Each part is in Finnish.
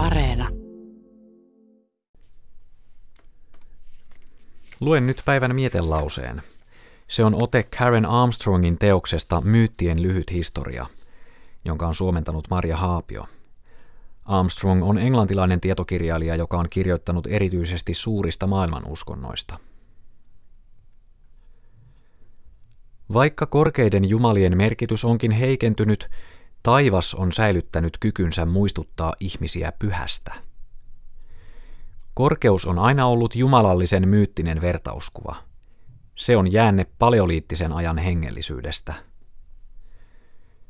Areena. Luen nyt päivän mietelauseen. Se on ote Karen Armstrongin teoksesta Myyttien lyhyt historia, jonka on suomentanut Maria Haapio. Armstrong on englantilainen tietokirjailija, joka on kirjoittanut erityisesti suurista maailmanuskonnoista. Vaikka korkeiden jumalien merkitys onkin heikentynyt, taivas on säilyttänyt kykynsä muistuttaa ihmisiä pyhästä. Korkeus on aina ollut jumalallisen myyttinen vertauskuva. Se on jäänne paleoliittisen ajan hengellisyydestä.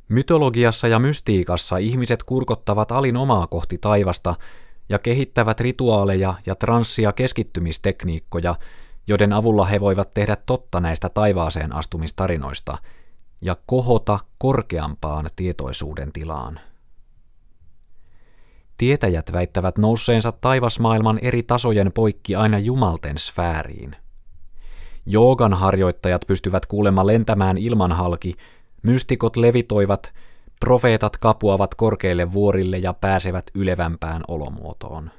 Mytologiassa ja mystiikassa ihmiset kurkottavat alin omaa kohti taivasta ja kehittävät rituaaleja ja transsia keskittymistekniikkoja, joiden avulla he voivat tehdä totta näistä taivaaseen astumistarinoista ja kohota korkeampaan tietoisuuden tilaan. Tietäjät väittävät nousseensa taivasmaailman eri tasojen poikki aina jumalten sfääriin. Joogan harjoittajat pystyvät kuulemma lentämään ilman halki, mystikot levitoivat, profeetat kapuavat korkeille vuorille ja pääsevät ylevämpään olomuotoon.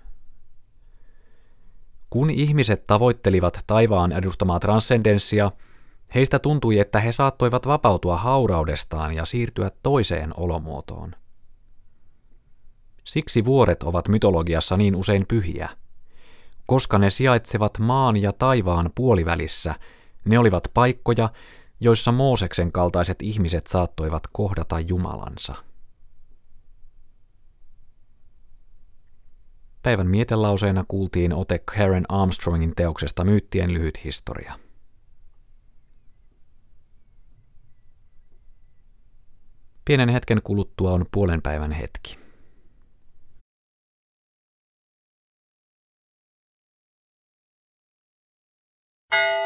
Kun ihmiset tavoittelivat taivaan edustamaa transcendenssia, heistä tuntui, että he saattoivat vapautua hauraudestaan ja siirtyä toiseen olomuotoon. Siksi vuoret ovat mytologiassa niin usein pyhiä. Koska ne sijaitsevat maan ja taivaan puolivälissä, ne olivat paikkoja, joissa Mooseksen kaltaiset ihmiset saattoivat kohdata Jumalansa. Päivän mietelauseena kuultiin ote Karen Armstrongin teoksesta Myyttien lyhyt historia. Pienen hetken kuluttua on puolen päivän hetki. you